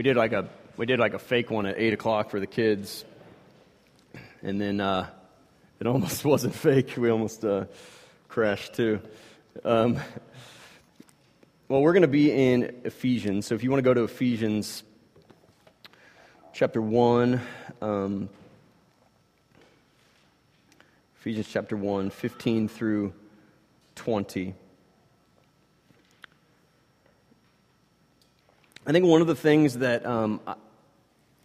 We did like a we did like a fake one at eight o'clock for the kids, and then uh, it almost wasn't fake. We almost uh, crashed too. Um, well, we're going to be in Ephesians. So if you want to go to Ephesians chapter one. Um, Ephesians chapter 1, 15 through 20. I think one of the things that um,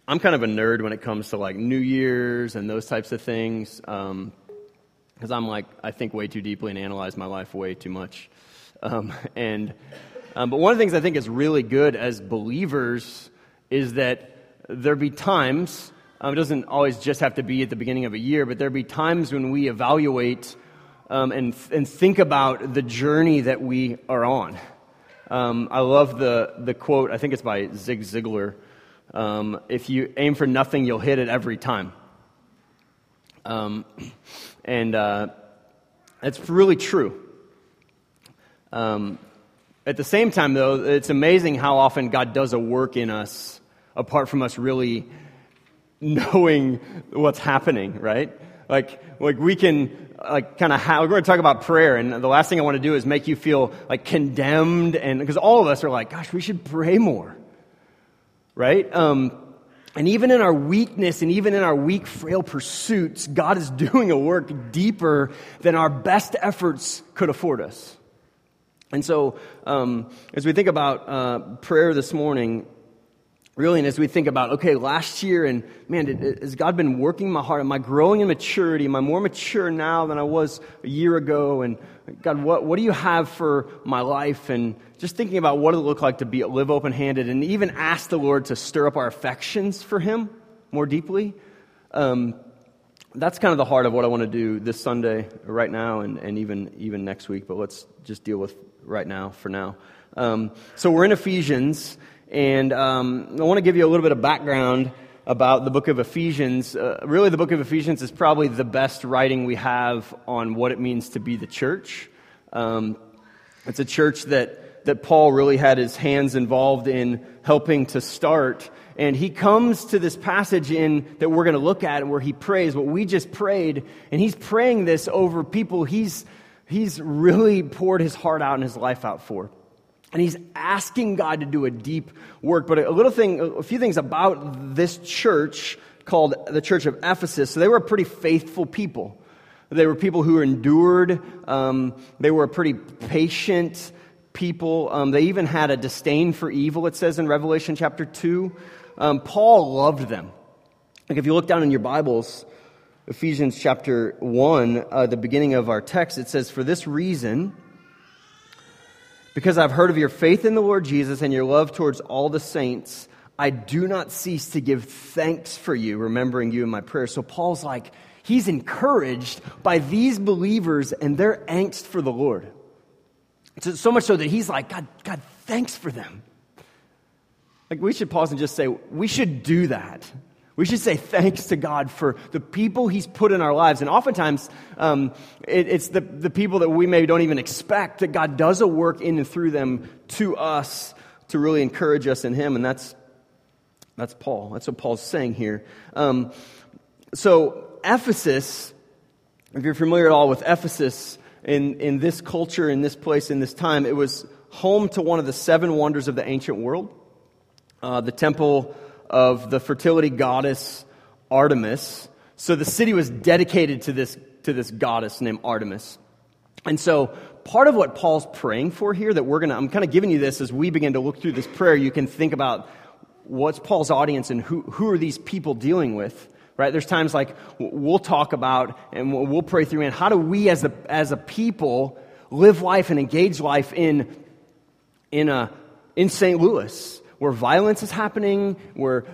I'm kind of a nerd when it comes to like New Year's and those types of things, because um, I'm like I think way too deeply and analyze my life way too much. Um, and um, but one of the things I think is really good as believers is that there be times um, it doesn't always just have to be at the beginning of a year, but there be times when we evaluate um, and, and think about the journey that we are on. Um, I love the, the quote, I think it's by Zig Ziglar. Um, if you aim for nothing, you'll hit it every time. Um, and uh, it's really true. Um, at the same time, though, it's amazing how often God does a work in us apart from us really knowing what's happening, right? Like, like we can, like, kind of we're going to talk about prayer, and the last thing I want to do is make you feel, like, condemned, and, because all of us are like, gosh, we should pray more, right? Um, and even in our weakness and even in our weak, frail pursuits, God is doing a work deeper than our best efforts could afford us. And so, um, as we think about uh, prayer this morning, really, and as we think about, okay, last year, and man, has God been working my heart? Am I growing in maturity? Am I more mature now than I was a year ago? And God, what, what do you have for my life? And just thinking about what it look like to be live open handed and even ask the Lord to stir up our affections for Him more deeply. Um, that's kind of the heart of what I want to do this Sunday, right now, and, and even, even next week, but let's just deal with right now for now. Um, so we're in Ephesians. And um, I want to give you a little bit of background about the book of Ephesians. Uh, really, the book of Ephesians is probably the best writing we have on what it means to be the church. Um, it's a church that, that Paul really had his hands involved in helping to start. And he comes to this passage in that we're going to look at where he prays what we just prayed. And he's praying this over people he's, he's really poured his heart out and his life out for. And he's asking God to do a deep work. But a little thing, a few things about this church called the Church of Ephesus. So they were a pretty faithful people. They were people who endured. Um, they were a pretty patient people. Um, they even had a disdain for evil, it says in Revelation chapter 2. Um, Paul loved them. Like if you look down in your Bibles, Ephesians chapter 1, uh, the beginning of our text, it says, For this reason, because I've heard of your faith in the Lord Jesus and your love towards all the saints, I do not cease to give thanks for you, remembering you in my prayers. So Paul's like, he's encouraged by these believers and their angst for the Lord. So, much so that he's like, God, God, thanks for them. Like, we should pause and just say, we should do that. We should say thanks to God for the people He's put in our lives. And oftentimes, um, it, it's the, the people that we maybe don't even expect that God does a work in and through them to us to really encourage us in Him. And that's, that's Paul. That's what Paul's saying here. Um, so, Ephesus, if you're familiar at all with Ephesus, in, in this culture, in this place, in this time, it was home to one of the seven wonders of the ancient world. Uh, the temple of the fertility goddess Artemis. So the city was dedicated to this, to this goddess named Artemis. And so part of what Paul's praying for here that we're going to, I'm kind of giving you this as we begin to look through this prayer, you can think about what's Paul's audience and who, who are these people dealing with, right? There's times like we'll talk about and we'll pray through, and how do we as a, as a people live life and engage life in, in, a, in St. Louis? Where violence is happening, where,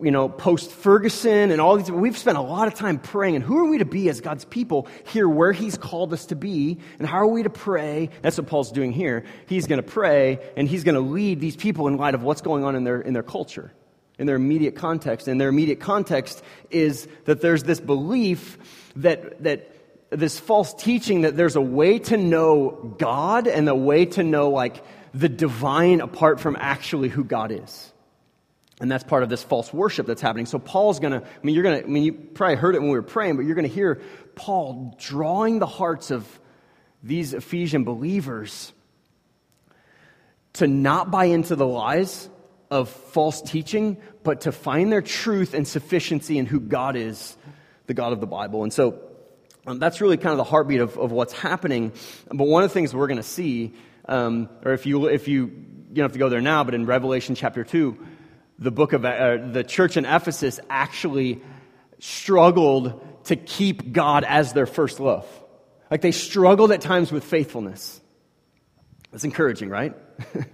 you know, post Ferguson and all these, we've spent a lot of time praying. And who are we to be as God's people here where He's called us to be? And how are we to pray? That's what Paul's doing here. He's going to pray and he's going to lead these people in light of what's going on in their, in their culture, in their immediate context. And their immediate context is that there's this belief that, that this false teaching that there's a way to know God and a way to know, like, the divine apart from actually who God is. And that's part of this false worship that's happening. So Paul's going to, I mean, you're going to, I mean, you probably heard it when we were praying, but you're going to hear Paul drawing the hearts of these Ephesian believers to not buy into the lies of false teaching, but to find their truth and sufficiency in who God is, the God of the Bible. And so um, that's really kind of the heartbeat of, of what's happening. But one of the things we're going to see, um, or if you, if you, you don't have to go there now, but in Revelation chapter 2, the book of uh, the church in Ephesus actually struggled to keep God as their first love. Like they struggled at times with faithfulness. That's encouraging, right? You're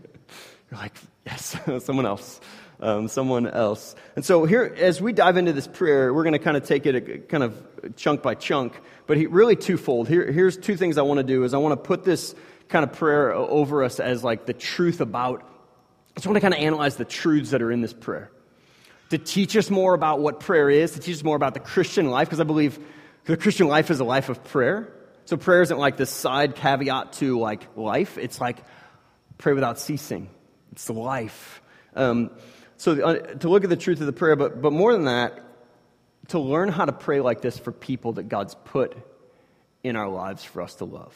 like, yes, someone else. Um, someone else. And so here, as we dive into this prayer, we're going to kind of take it a, kind of chunk by chunk, but he, really twofold. Here, here's two things I want to do is I want to put this kind of prayer over us as like the truth about, I just want to kind of analyze the truths that are in this prayer. To teach us more about what prayer is, to teach us more about the Christian life, because I believe the Christian life is a life of prayer. So prayer isn't like this side caveat to like life. It's like pray without ceasing. It's the life. Um, so uh, to look at the truth of the prayer, but, but more than that, to learn how to pray like this for people that God's put in our lives for us to love.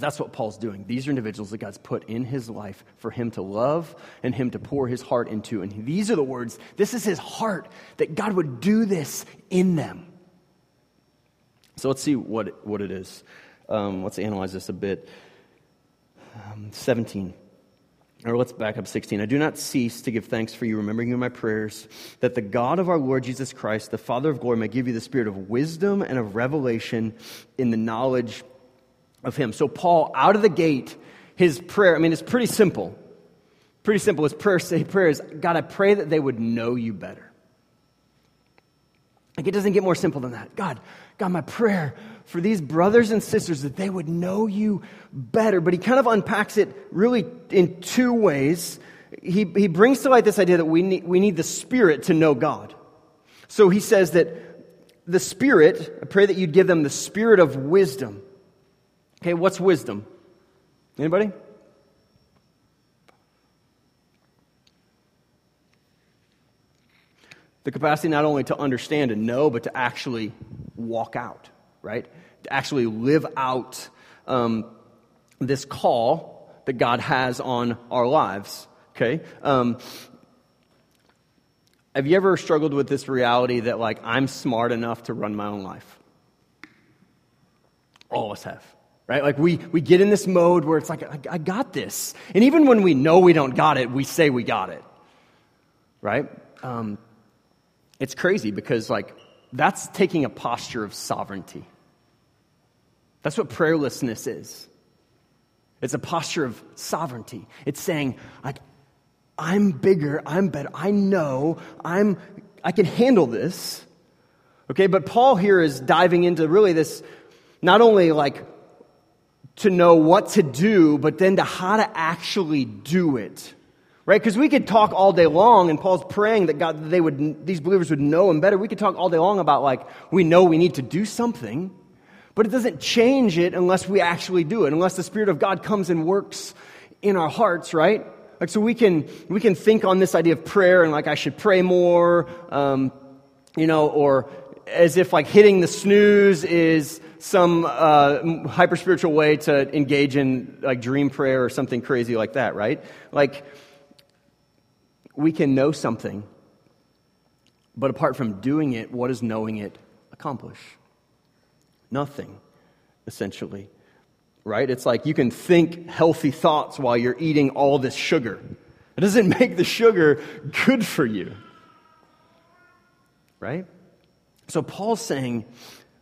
That's what Paul's doing. These are individuals that God's put in his life for him to love and him to pour his heart into. And these are the words, this is his heart, that God would do this in them. So let's see what, what it is. Um, let's analyze this a bit. Um, 17. Or let's back up 16. I do not cease to give thanks for you, remembering you in my prayers, that the God of our Lord Jesus Christ, the Father of glory, may give you the spirit of wisdom and of revelation in the knowledge of him. So, Paul, out of the gate, his prayer, I mean, it's pretty simple. Pretty simple. His prayer, say, prayer is God, I pray that they would know you better. Like, it doesn't get more simple than that. God, God, my prayer for these brothers and sisters that they would know you better. But he kind of unpacks it really in two ways. He, he brings to light this idea that we need, we need the Spirit to know God. So he says that the Spirit, I pray that you'd give them the Spirit of wisdom. Okay, what's wisdom? Anybody? The capacity not only to understand and know, but to actually walk out right? To actually live out um, this call that God has on our lives, okay? Um, have you ever struggled with this reality that, like, I'm smart enough to run my own life? All of us have, right? Like, we, we get in this mode where it's like, I, I got this. And even when we know we don't got it, we say we got it, right? Um, it's crazy because, like, that's taking a posture of sovereignty. That's what prayerlessness is. It's a posture of sovereignty. It's saying, like, I'm bigger, I'm better, I know, I'm, I can handle this. Okay, but Paul here is diving into really this, not only like to know what to do, but then to how to actually do it. Right? Because we could talk all day long, and Paul's praying that God, they would, these believers would know him better. We could talk all day long about like, we know we need to do something. But it doesn't change it unless we actually do it, unless the Spirit of God comes and works in our hearts, right? Like, so we can, we can think on this idea of prayer and like, I should pray more, um, you know, or as if like hitting the snooze is some uh, hyper spiritual way to engage in like dream prayer or something crazy like that, right? Like, we can know something, but apart from doing it, what does knowing it accomplish? Nothing, essentially. Right? It's like you can think healthy thoughts while you're eating all this sugar. It doesn't make the sugar good for you. Right? So Paul's saying,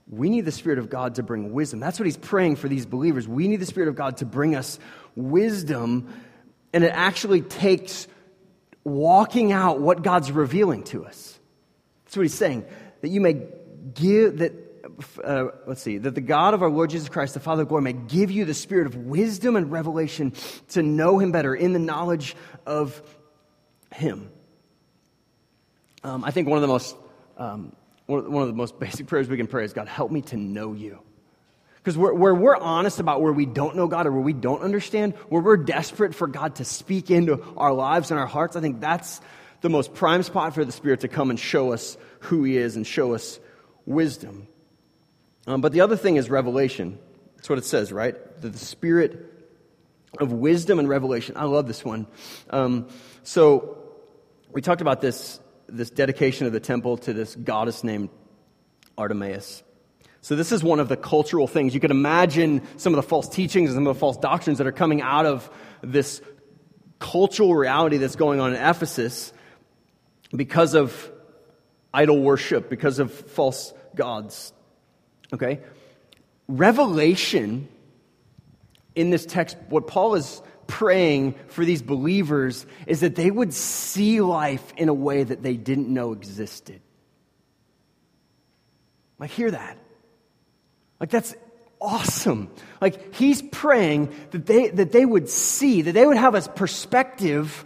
we need the Spirit of God to bring wisdom. That's what he's praying for these believers. We need the Spirit of God to bring us wisdom, and it actually takes walking out what God's revealing to us. That's what he's saying. That you may give, that uh, let's see, that the God of our Lord Jesus Christ, the Father of glory, may give you the spirit of wisdom and revelation to know him better in the knowledge of him. Um, I think one of the most um, one of the most basic prayers we can pray is God, help me to know you. Because where, where we're honest about where we don't know God or where we don't understand, where we're desperate for God to speak into our lives and our hearts, I think that's the most prime spot for the Spirit to come and show us who He is and show us wisdom. Um, but the other thing is revelation. That's what it says, right? That the Spirit of wisdom and revelation. I love this one. Um, so we talked about this, this dedication of the temple to this goddess named Artemis. So, this is one of the cultural things. You could imagine some of the false teachings and some of the false doctrines that are coming out of this cultural reality that's going on in Ephesus because of idol worship, because of false gods. Okay? Revelation in this text, what Paul is praying for these believers is that they would see life in a way that they didn't know existed. Like, hear that. Like, that's awesome. Like, he's praying that they, that they would see, that they would have a perspective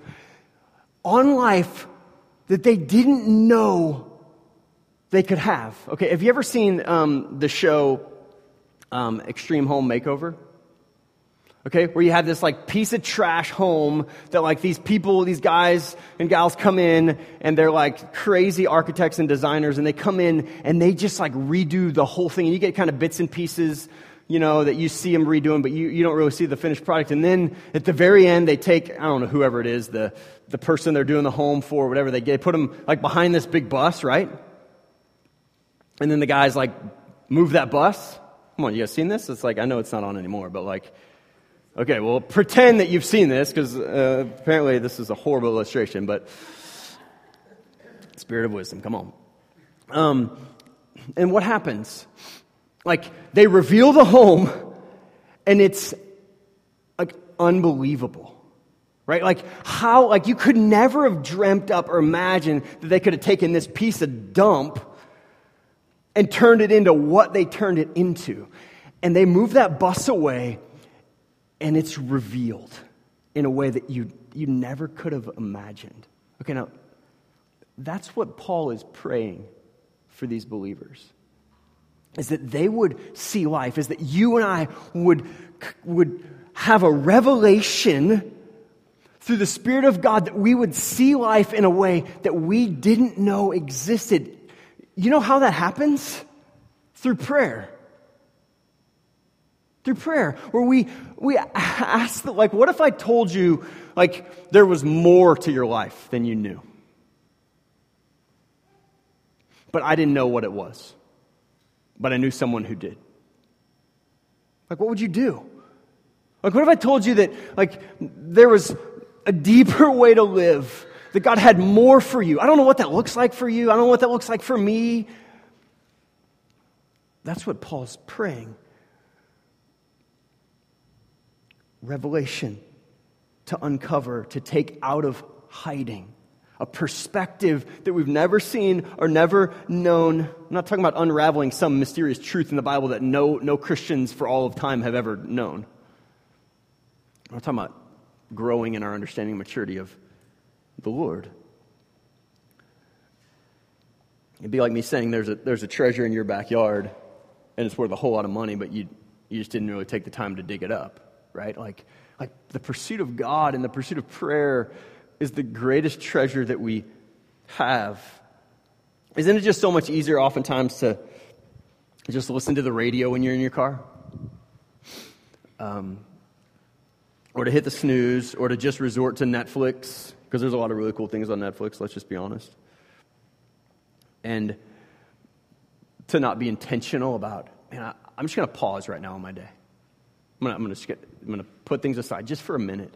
on life that they didn't know they could have. Okay, have you ever seen um, the show um, Extreme Home Makeover? Okay where you have this like piece of trash home that like these people these guys and gals come in and they're like crazy architects and designers and they come in and they just like redo the whole thing. And you get kind of bits and pieces you know that you see them redoing but you, you don't really see the finished product. And then at the very end they take i don't know whoever it is the, the person they're doing the home for whatever they get put them like behind this big bus right? And then the guys like move that bus. Come on you guys seen this? It's like i know it's not on anymore but like Okay, well, pretend that you've seen this because uh, apparently this is a horrible illustration, but spirit of wisdom, come on. Um, and what happens? Like, they reveal the home, and it's like unbelievable. Right? Like, how, like, you could never have dreamt up or imagined that they could have taken this piece of dump and turned it into what they turned it into. And they moved that bus away and it's revealed in a way that you, you never could have imagined. Okay, now, that's what Paul is praying for these believers. Is that they would see life, is that you and I would, would have a revelation through the Spirit of God that we would see life in a way that we didn't know existed. You know how that happens? Through prayer through prayer, where we, we ask, the, like, what if I told you, like, there was more to your life than you knew? But I didn't know what it was. But I knew someone who did. Like, what would you do? Like, what if I told you that, like, there was a deeper way to live, that God had more for you? I don't know what that looks like for you. I don't know what that looks like for me. That's what Paul's praying revelation to uncover, to take out of hiding. A perspective that we've never seen or never known. I'm not talking about unraveling some mysterious truth in the Bible that no, no Christians for all of time have ever known. I'm talking about growing in our understanding and maturity of the Lord. It'd be like me saying there's a, there's a treasure in your backyard and it's worth a whole lot of money, but you, you just didn't really take the time to dig it up right? Like, like the pursuit of God and the pursuit of prayer is the greatest treasure that we have. Isn't it just so much easier oftentimes to just listen to the radio when you're in your car? Um, or to hit the snooze, or to just resort to Netflix, because there's a lot of really cool things on Netflix, let's just be honest. And to not be intentional about, man, I, I'm just going to pause right now in my day. I'm going I'm to I'm to put things aside just for a minute.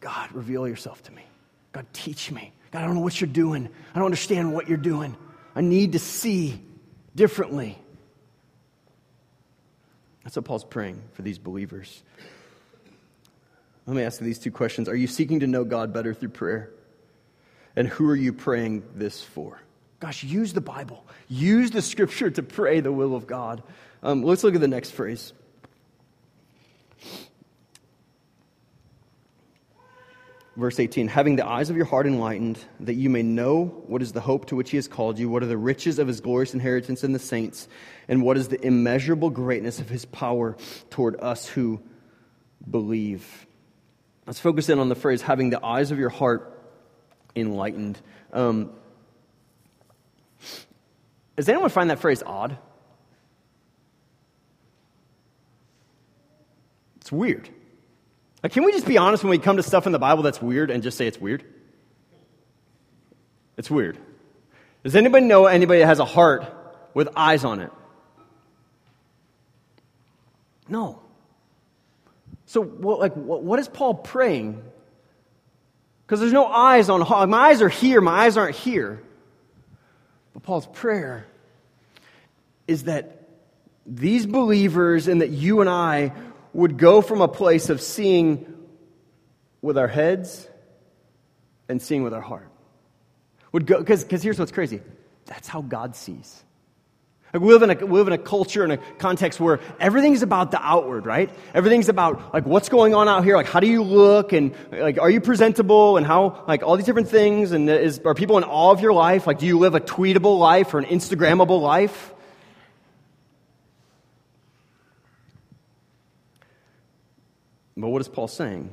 God, reveal yourself to me. God, teach me. God, I don't know what you're doing. I don't understand what you're doing. I need to see differently. That's what Paul's praying for these believers. Let me ask you these two questions Are you seeking to know God better through prayer? And who are you praying this for? Gosh, use the Bible, use the scripture to pray the will of God. Um, let's look at the next phrase. Verse 18, having the eyes of your heart enlightened, that you may know what is the hope to which he has called you, what are the riches of his glorious inheritance in the saints, and what is the immeasurable greatness of his power toward us who believe. Let's focus in on the phrase, having the eyes of your heart enlightened. Um, does anyone find that phrase odd? It's weird. Like, can we just be honest when we come to stuff in the Bible that's weird and just say it's weird? It's weird. Does anybody know anybody that has a heart with eyes on it? No. So, what, like, what, what is Paul praying? Because there's no eyes on my eyes are here, my eyes aren't here. But Paul's prayer is that these believers and that you and I would go from a place of seeing with our heads and seeing with our heart. Would go because here's what's crazy. That's how God sees. Like we live in a we live in a culture and a context where everything's about the outward, right? Everything's about like what's going on out here, like how do you look and like are you presentable and how like all these different things and is are people in awe of your life? Like do you live a tweetable life or an Instagrammable life? But what is Paul saying?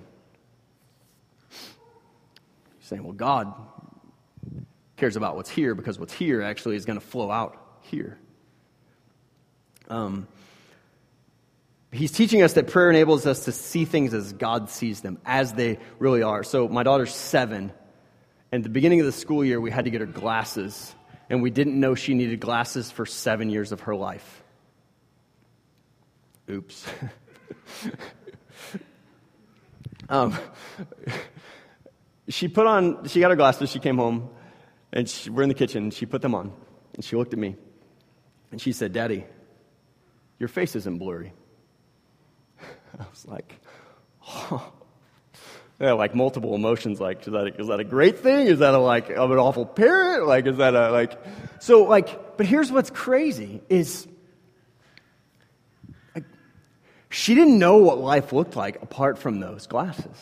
He's saying, well, God cares about what's here because what's here actually is going to flow out here. Um, he's teaching us that prayer enables us to see things as God sees them, as they really are. So, my daughter's seven, and at the beginning of the school year, we had to get her glasses, and we didn't know she needed glasses for seven years of her life. Oops. Um, she put on, she got her glasses, she came home, and she, we're in the kitchen, she put them on, and she looked at me, and she said, Daddy, your face isn't blurry. I was like, oh. Yeah, like multiple emotions. Like, is that, a, is that a great thing? Is that a, like, of an awful parent? Like, is that a, like, so, like, but here's what's crazy is she didn't know what life looked like apart from those glasses.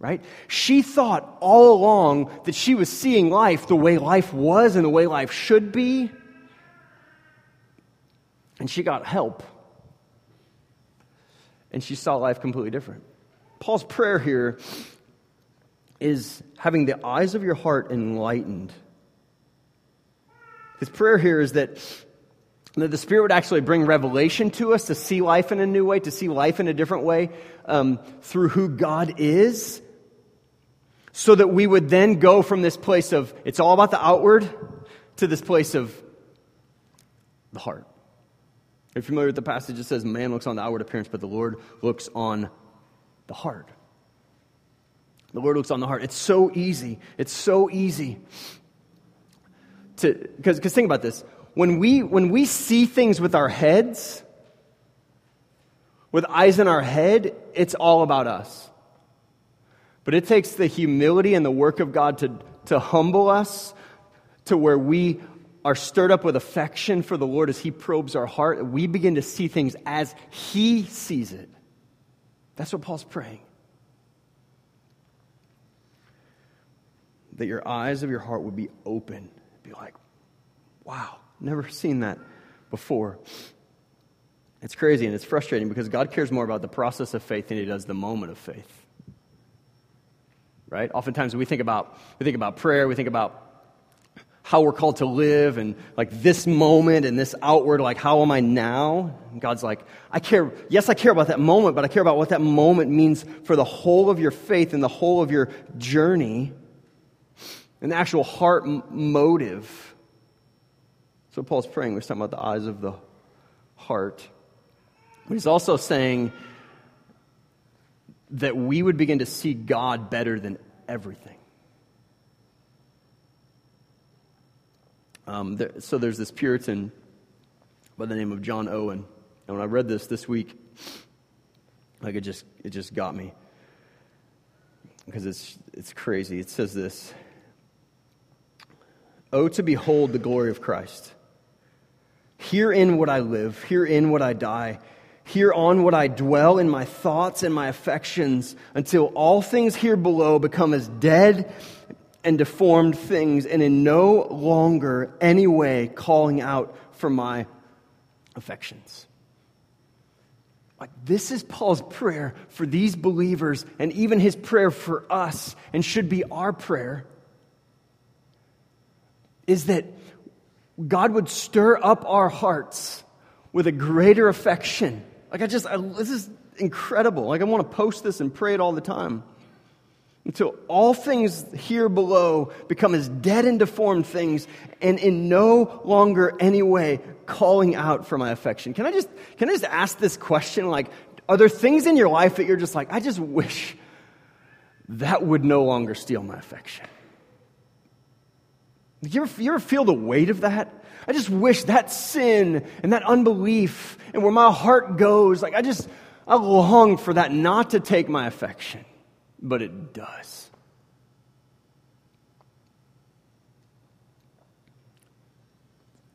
Right? She thought all along that she was seeing life the way life was and the way life should be. And she got help. And she saw life completely different. Paul's prayer here is having the eyes of your heart enlightened. His prayer here is that that the Spirit would actually bring revelation to us to see life in a new way, to see life in a different way um, through who God is, so that we would then go from this place of it's all about the outward to this place of the heart. Are you familiar with the passage that says, Man looks on the outward appearance, but the Lord looks on the heart? The Lord looks on the heart. It's so easy. It's so easy to, because think about this when we, when we see things with our heads, with eyes in our head, it's all about us. But it takes the humility and the work of God to, to humble us to where we are stirred up with affection for the Lord as He probes our heart. We begin to see things as He sees it. That's what Paul's praying. That your eyes of your heart would be open. Be like, wow, Never seen that before. It's crazy and it's frustrating because God cares more about the process of faith than he does the moment of faith. Right? Oftentimes we think about we think about prayer, we think about how we're called to live and like this moment and this outward like how am I now? And God's like, I care yes, I care about that moment, but I care about what that moment means for the whole of your faith and the whole of your journey the actual heart m- motive so Paul's praying. We're talking about the eyes of the heart. But he's also saying that we would begin to see God better than everything. Um, there, so there's this Puritan by the name of John Owen. And when I read this this week, like it just, it just got me. Because it's, it's crazy. It says this Oh, to behold the glory of Christ Herein would I live, herein would I die, hereon would I dwell in my thoughts and my affections until all things here below become as dead and deformed things, and in no longer any way calling out for my affections. Like, this is Paul's prayer for these believers, and even his prayer for us, and should be our prayer, is that God would stir up our hearts with a greater affection. Like, I just, I, this is incredible. Like, I want to post this and pray it all the time. Until all things here below become as dead and deformed things, and in no longer any way calling out for my affection. Can I just, can I just ask this question? Like, are there things in your life that you're just like, I just wish that would no longer steal my affection? You ever, you ever feel the weight of that? I just wish that sin and that unbelief and where my heart goes, like I just, I long for that not to take my affection, but it does.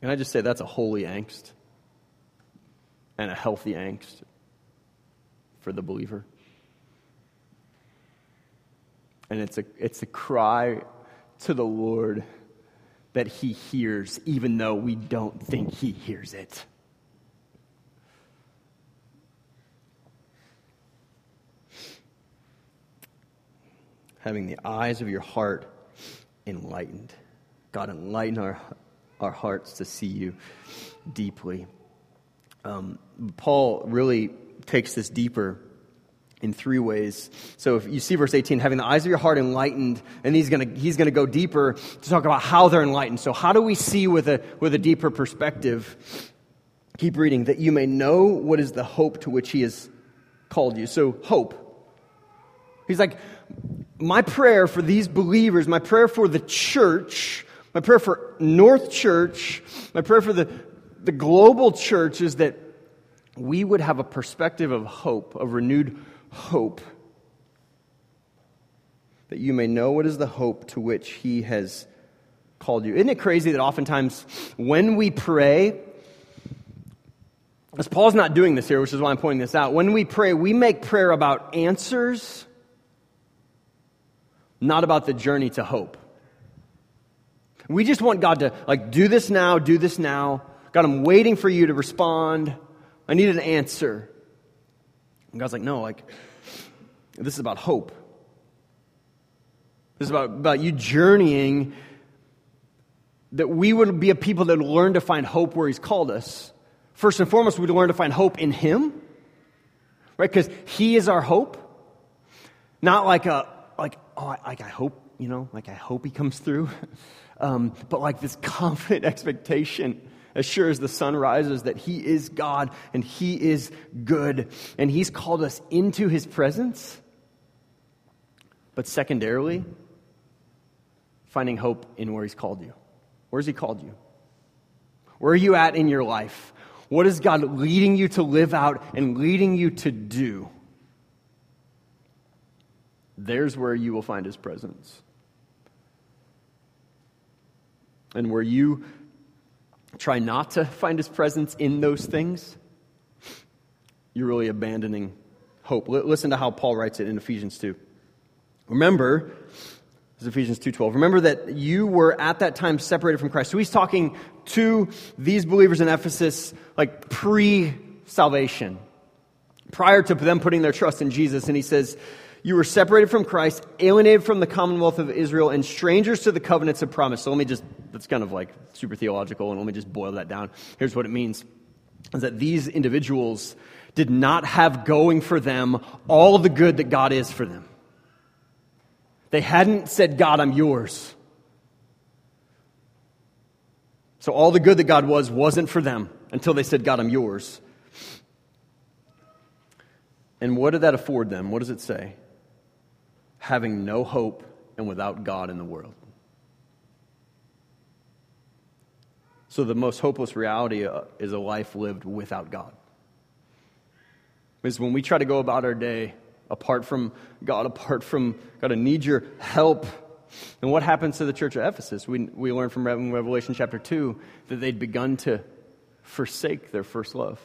Can I just say that's a holy angst and a healthy angst for the believer? And it's a, it's a cry to the Lord that he hears, even though we don't think he hears it. Having the eyes of your heart enlightened. God, enlighten our, our hearts to see you deeply. Um, Paul really takes this deeper in three ways. So if you see verse 18, having the eyes of your heart enlightened, and he's to he's to go deeper to talk about how they're enlightened. So how do we see with a with a deeper perspective? Keep reading that you may know what is the hope to which he has called you. So hope. He's like my prayer for these believers, my prayer for the church, my prayer for North Church, my prayer for the the global church is that we would have a perspective of hope, of renewed hope, that you may know what is the hope to which he has called you. Isn't it crazy that oftentimes when we pray, as Paul's not doing this here, which is why I'm pointing this out, when we pray, we make prayer about answers, not about the journey to hope. We just want God to, like, do this now, do this now. God, I'm waiting for you to respond. I need an answer. And God's like, no, like, this is about hope. This is about, about you journeying that we would be a people that learn to find hope where He's called us. First and foremost, we'd learn to find hope in Him, right? Because He is our hope. Not like a, like, oh, like I hope, you know, like I hope He comes through, um, but like this confident expectation as sure as the sun rises, that He is God and He is good, and He's called us into His presence. But secondarily, finding hope in where He's called you. Where's He called you? Where are you at in your life? What is God leading you to live out and leading you to do? There's where you will find His presence. And where you try not to find his presence in those things, you're really abandoning hope. listen to how Paul writes it in Ephesians 2. Remember, this is Ephesians 2:12. Remember that you were at that time separated from Christ. So he's talking to these believers in Ephesus like pre-salvation, prior to them putting their trust in Jesus and he says, you were separated from Christ, alienated from the commonwealth of Israel, and strangers to the covenants of promise. So let me just, that's kind of like super theological, and let me just boil that down. Here's what it means is that these individuals did not have going for them all the good that God is for them. They hadn't said, God, I'm yours. So all the good that God was wasn't for them until they said, God, I'm yours. And what did that afford them? What does it say? Having no hope and without God in the world. So, the most hopeless reality uh, is a life lived without God. Is when we try to go about our day apart from God, apart from God, I need your help. And what happens to the church of Ephesus? We, we learn from Revelation chapter 2 that they'd begun to forsake their first love.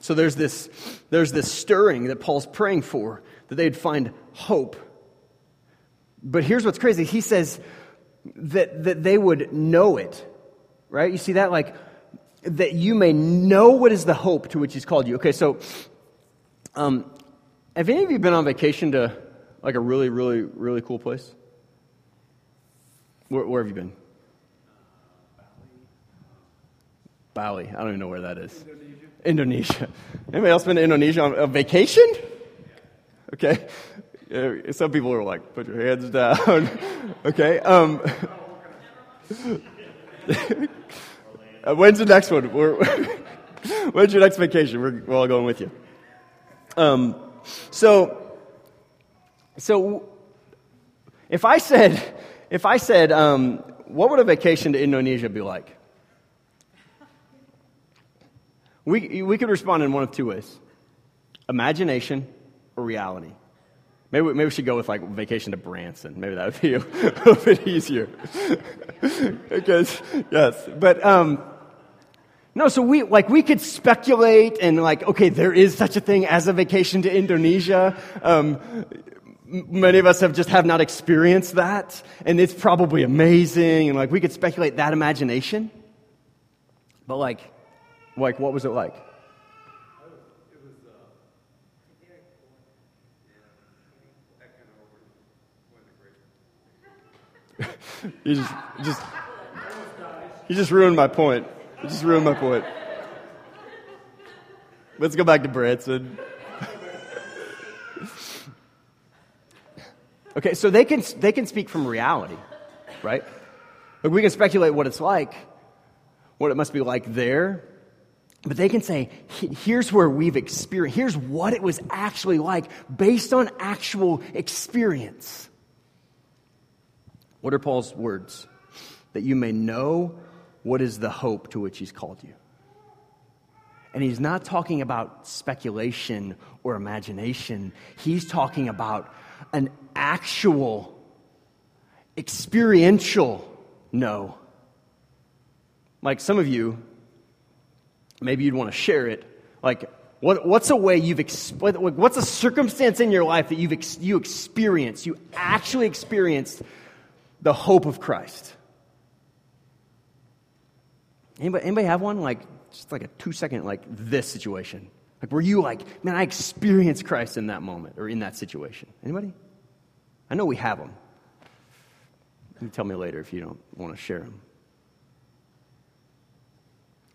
So there's this, there's this stirring that Paul's praying for, that they'd find hope. But here's what's crazy. He says that, that they would know it, right? You see that? Like, that you may know what is the hope to which he's called you. Okay, so um, have any of you been on vacation to like a really, really, really cool place? Where, where have you been? Bali. I don't even know where that is. Indonesia. Indonesia. Anybody else been to Indonesia on a vacation? Okay. some people are like, put your hands down. okay. Um, when's the next one? when's your next vacation? We're, we're all going with you. Um, so, so if I said, if I said, um, what would a vacation to Indonesia be like? We, we could respond in one of two ways imagination or reality. Maybe, maybe we should go with like vacation to Branson. Maybe that would be a, little bit easier. because, yes. But, um, no, so we, like, we could speculate and like, okay, there is such a thing as a vacation to Indonesia. Um, many of us have just have not experienced that. And it's probably amazing. And like, we could speculate that imagination. But like, like, what was it like? you just, just, you just ruined my point. You just ruined my point. Let's go back to Branson. okay, so they can, they can speak from reality, right? Like we can speculate what it's like, what it must be like there, but they can say, here's where we've experienced, here's what it was actually like based on actual experience. What are Paul's words? That you may know what is the hope to which he's called you. And he's not talking about speculation or imagination, he's talking about an actual, experiential know. Like some of you, maybe you'd want to share it. Like, what, what's a way you've what's a circumstance in your life that you've ex- you experienced, you actually experienced the hope of Christ? Anybody, anybody have one? Like, just like a two second, like this situation. Like, were you like, man, I experienced Christ in that moment or in that situation? Anybody? I know we have them. You tell me later if you don't want to share them.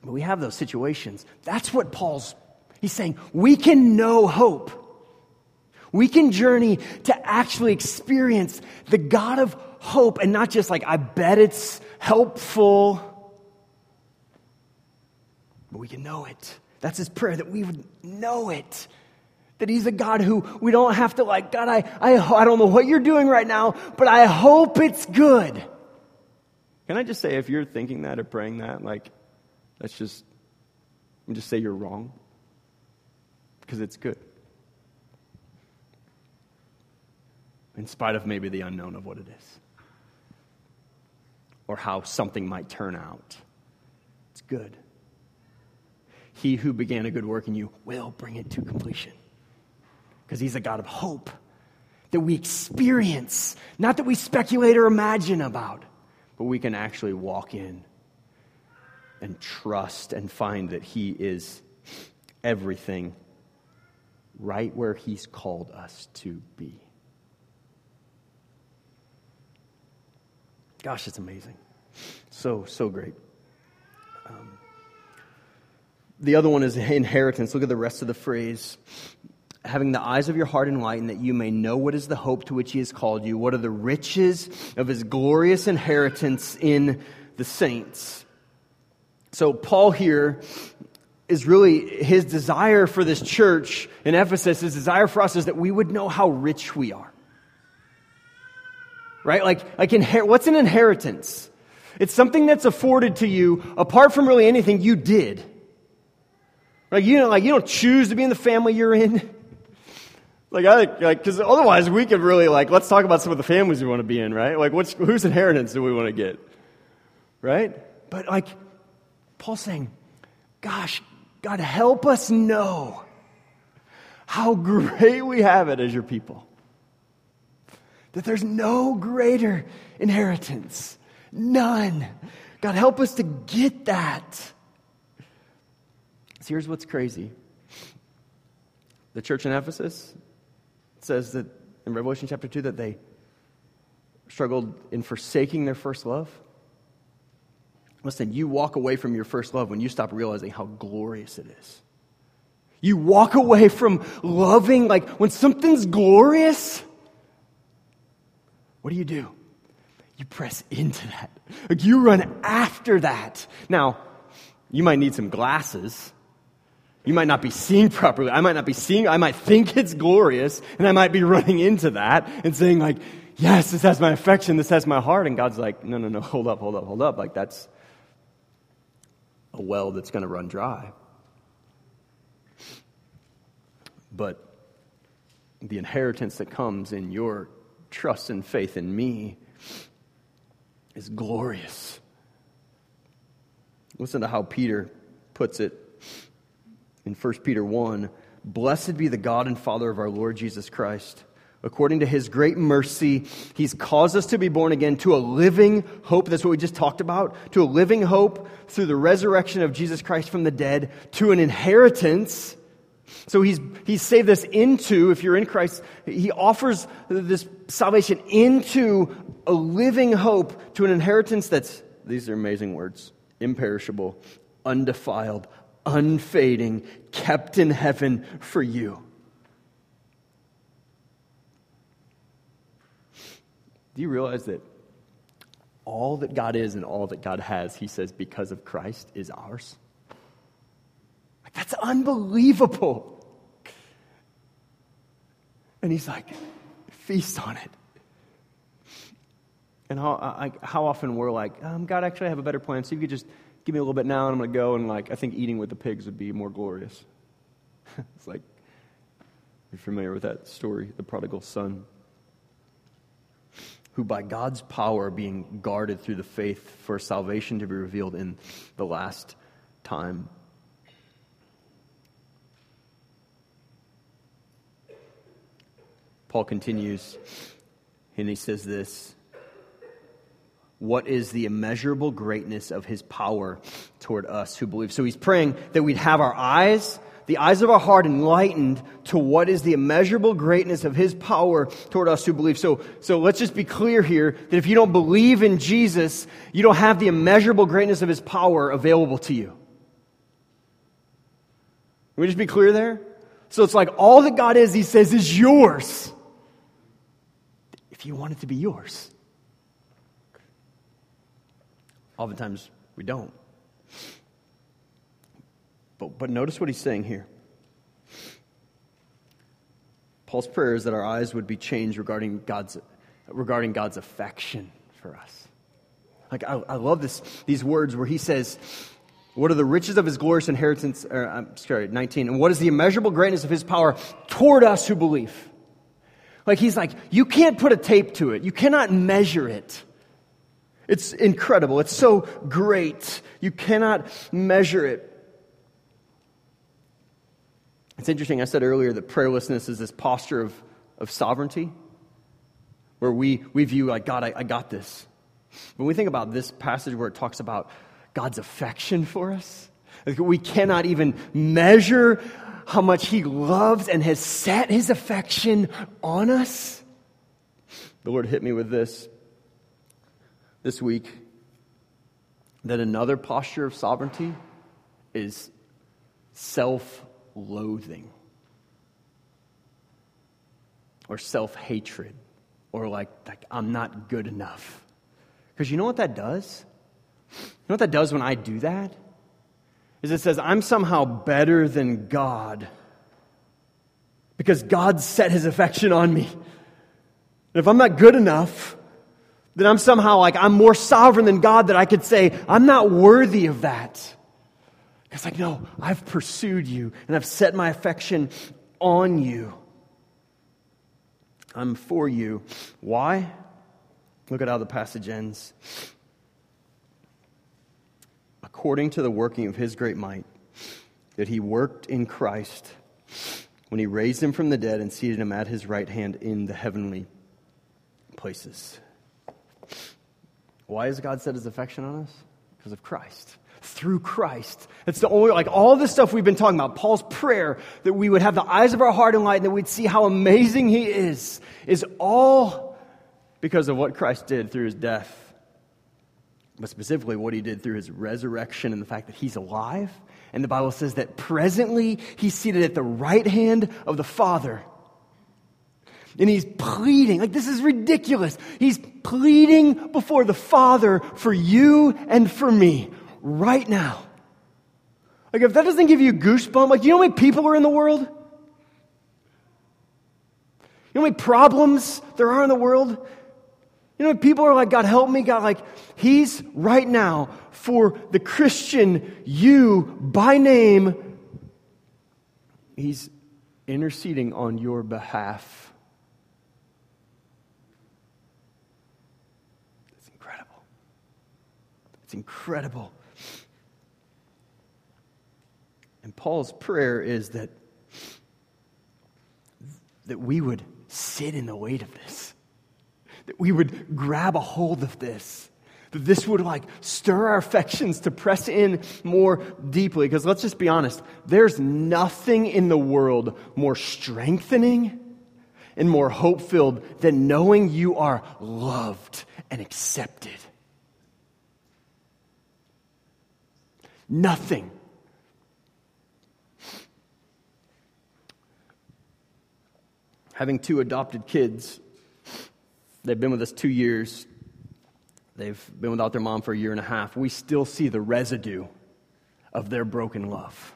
But we have those situations. That's what Paul's, he's saying, we can know hope. We can journey to actually experience the God of hope and not just like, I bet it's helpful, but we can know it. That's his prayer, that we would know it. That he's a God who we don't have to like, God, I, I, I don't know what you're doing right now, but I hope it's good. Can I just say, if you're thinking that or praying that, like, Let's just, just say you're wrong because it's good. In spite of maybe the unknown of what it is or how something might turn out, it's good. He who began a good work in you will bring it to completion because he's a God of hope that we experience, not that we speculate or imagine about, but we can actually walk in and trust and find that He is everything right where He's called us to be. Gosh, it's amazing. So, so great. Um, the other one is inheritance. Look at the rest of the phrase. Having the eyes of your heart enlightened, that you may know what is the hope to which he has called you, what are the riches of his glorious inheritance in the saints. So, Paul here is really his desire for this church in Ephesus, his desire for us is that we would know how rich we are. Right? Like, like inher- what's an inheritance? It's something that's afforded to you apart from really anything you did. Like you know, like you don't choose to be in the family you're in. like I like because otherwise we could really like let's talk about some of the families we want to be in, right? Like what's whose inheritance do we want to get? Right? But like Paul's saying, gosh, God, help us know how great we have it as your people. That there's no greater inheritance. None. God, help us to get that. So here's what's crazy the church in Ephesus says that in Revelation chapter 2 that they struggled in forsaking their first love. Listen, you walk away from your first love when you stop realizing how glorious it is. You walk away from loving, like when something's glorious, what do you do? You press into that. Like you run after that. Now, you might need some glasses. You might not be seeing properly. I might not be seeing, I might think it's glorious, and I might be running into that and saying, like, yes, this has my affection, this has my heart. And God's like, no, no, no, hold up, hold up, hold up. Like, that's a well that's going to run dry. But the inheritance that comes in your trust and faith in me is glorious. Listen to how Peter puts it in 1 Peter 1 Blessed be the God and Father of our Lord Jesus Christ. According to his great mercy, he's caused us to be born again to a living hope. That's what we just talked about. To a living hope through the resurrection of Jesus Christ from the dead, to an inheritance so he's, he's saved us into, if you're in Christ, he offers this salvation into a living hope to an inheritance that's, these are amazing words, imperishable, undefiled, unfading, kept in heaven for you. Do you realize that all that God is and all that God has, he says, because of Christ, is ours? Like, That's unbelievable. And he's like, feast on it. And how, I, how often we're like, um, God, actually, I have a better plan. So you could just give me a little bit now, and I'm going to go. And like, I think eating with the pigs would be more glorious. it's like, you're familiar with that story, the prodigal son, who by God's power are being guarded through the faith for salvation to be revealed in the last time Paul continues and he says this What is the immeasurable greatness of his power toward us who believe? So he's praying that we'd have our eyes, the eyes of our heart enlightened to what is the immeasurable greatness of his power toward us who believe. So, so let's just be clear here that if you don't believe in Jesus, you don't have the immeasurable greatness of his power available to you. Can we just be clear there? So it's like all that God is, he says, is yours If you want it to be yours. Oftentimes, we don't. But, but notice what he's saying here. Paul's prayer is that our eyes would be changed regarding God's, regarding God's affection for us. Like, I, I love this, these words where he says, What are the riches of his glorious inheritance? Or, I'm sorry, 19. And what is the immeasurable greatness of his power toward us who believe? Like he's like, you can't put a tape to it. You cannot measure it. It's incredible. It's so great. You cannot measure it. It's interesting. I said earlier that prayerlessness is this posture of, of sovereignty where we, we view, like, God, I, I got this. When we think about this passage where it talks about God's affection for us, like we cannot even measure how much He loves and has set His affection on us? The Lord hit me with this this week that another posture of sovereignty is self loathing or self hatred or like, like, I'm not good enough. Because you know what that does? You know what that does when I do that? is it says, I'm somehow better than God because God set his affection on me. And if I'm not good enough, then I'm somehow like, I'm more sovereign than God that I could say, I'm not worthy of that. Because, like, no, I've pursued you and I've set my affection on you. I'm for you. Why? Look at how the passage ends according to the working of his great might, that he worked in Christ when he raised him from the dead and seated him at his right hand in the heavenly places. Why has God set his affection on us? Because of Christ. Through Christ. It's the only, like all this stuff we've been talking about, Paul's prayer that we would have the eyes of our heart enlightened, that we'd see how amazing he is, is all because of what Christ did through his death. But specifically, what he did through his resurrection and the fact that he's alive. And the Bible says that presently he's seated at the right hand of the Father and he's pleading, like this is ridiculous. He's pleading before the Father for you and for me right now. Like if that doesn't give you goosebumps, like you know how many people are in the world? You know how many problems there are in the world? You know, people are like, God help me, God, like, He's right now for the Christian, you by name, He's interceding on your behalf. It's incredible. It's incredible. Paul's prayer is that, that we would sit in the weight of this, that we would grab a hold of this, that this would like stir our affections to press in more deeply. Because let's just be honest, there's nothing in the world more strengthening and more hope filled than knowing you are loved and accepted. Nothing. Having two adopted kids, they've been with us two years. They've been without their mom for a year and a half. We still see the residue of their broken love.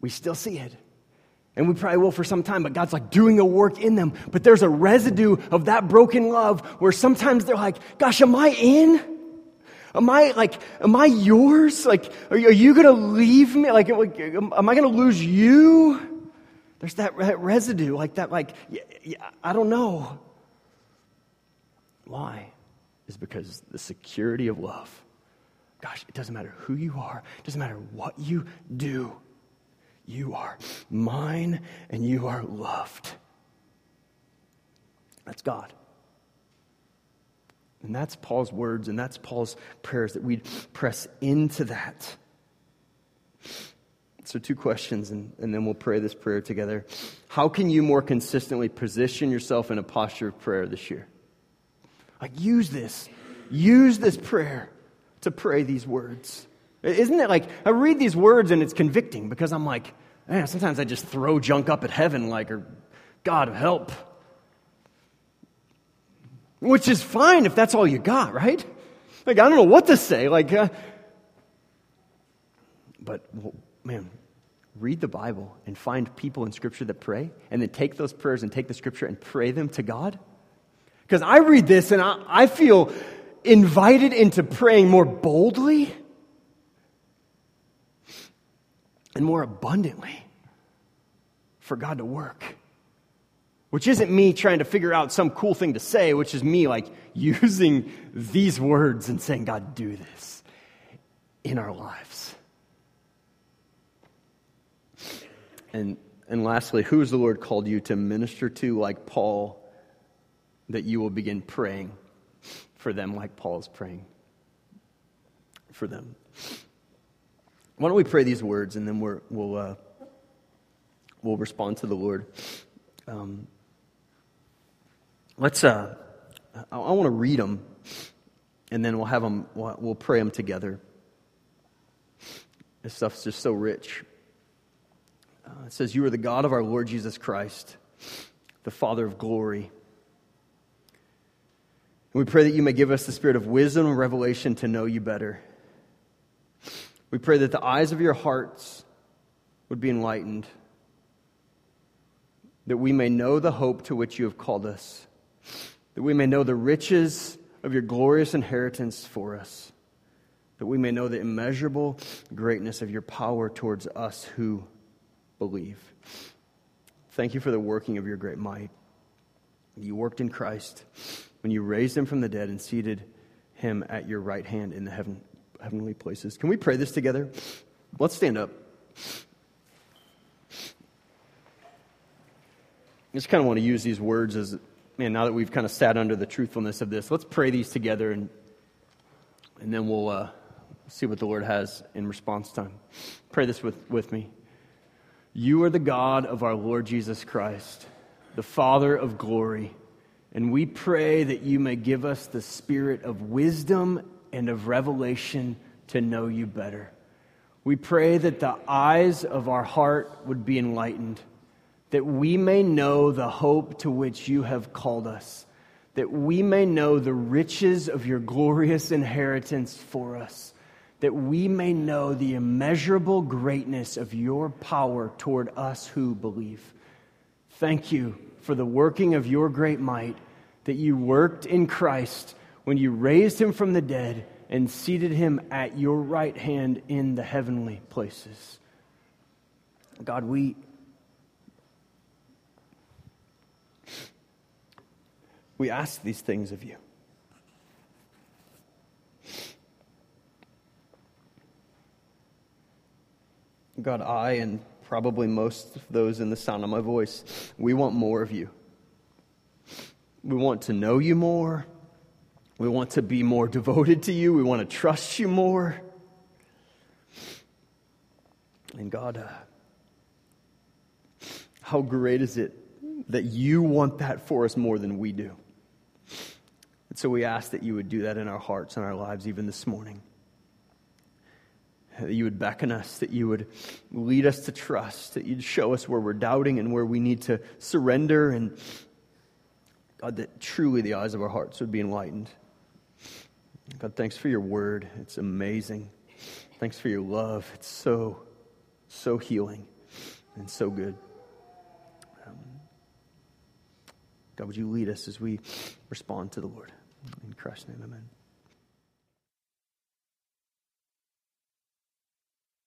We still see it. And we probably will for some time, but God's like doing a work in them. But there's a residue of that broken love where sometimes they're like, gosh, am I in? Am I like, am I yours? Like, are you, are you to leave me? Like, am I to lose you? There's that, residue, like that, like, I don't know. Why? Is because the security of love. Gosh, it doesn't matter who you are, it doesn't matter what you do. You are mine and you are loved. That's God. And that's Paul's words and that's Paul's prayers that we'd press into that. So, two questions, and, and then we'll pray this prayer together. How can you more consistently position yourself in a posture of prayer this year? Like, use this. Use this prayer to pray these words. Isn't it like, I read these words and it's convicting because I'm like, man, sometimes I just throw junk up at heaven, like, or God help. Which is fine if that's all you got, right? Like, I don't know what to say. Like, uh, but man, read the Bible and find people in Scripture that pray, and then take those prayers and take the Scripture and pray them to God. Because I read this and I, I feel invited into praying more boldly and more abundantly for God to work. Which isn't me trying to figure out some cool thing to say, which is me like using these words and saying, God, do this in our lives. And, and lastly, who has the Lord called you to minister to like Paul that you will begin praying for them like Paul is praying for them? Why don't we pray these words and then we will uh, we'll respond to the Lord. Um, Let's, uh, I, I want to read them, and then we'll have them, we'll, we'll pray them together. This stuff's just so rich. Uh, it says, You are the God of our Lord Jesus Christ, the Father of glory. And we pray that you may give us the spirit of wisdom and revelation to know you better. We pray that the eyes of your hearts would be enlightened, that we may know the hope to which you have called us that we may know the riches of your glorious inheritance for us, that we may know the immeasurable greatness of your power towards us who believe. Thank you for the working of your great might. You worked in Christ when you raised him from the dead and seated him at your right hand in the heaven, heavenly places. Can we pray this together? Let's stand up. I just kind of want to use these words as, man, now that we've kind of sat under the truthfulness of this, let's pray these together and, and then we'll uh, see what the Lord has in response time. Pray this with, with me. You are the God of our Lord Jesus Christ, the Father of glory, and we pray that you may give us the spirit of wisdom and of revelation to know you better. We pray that the eyes of our heart would be enlightened that we may know the hope to which you have called us, that we may know the riches of your glorious inheritance for us, that we may know the immeasurable greatness of your power toward us who believe. Thank you for the working of your great might, that you worked in Christ when you raised him from the dead and seated him at your right hand in the heavenly places. God, we We ask these things of you. God, I and probably most of those in the sound of my voice, we want more of you. We want to know you more. We want to be more devoted to you. We want to trust you more. And God, uh, how great is it that you want that for us more than we do? And so we ask that you would do that in our hearts and our lives even this morning. That you would beckon us, that you would lead us to trust, that you'd show us where we're doubting and where we need to surrender, and God, that truly the eyes of our hearts would be enlightened. God, thanks for your word. It's amazing. Thanks for your love. It's so, so healing and so good. Um, God, would you lead us as we respond to the Lord? In Christ's name, amen.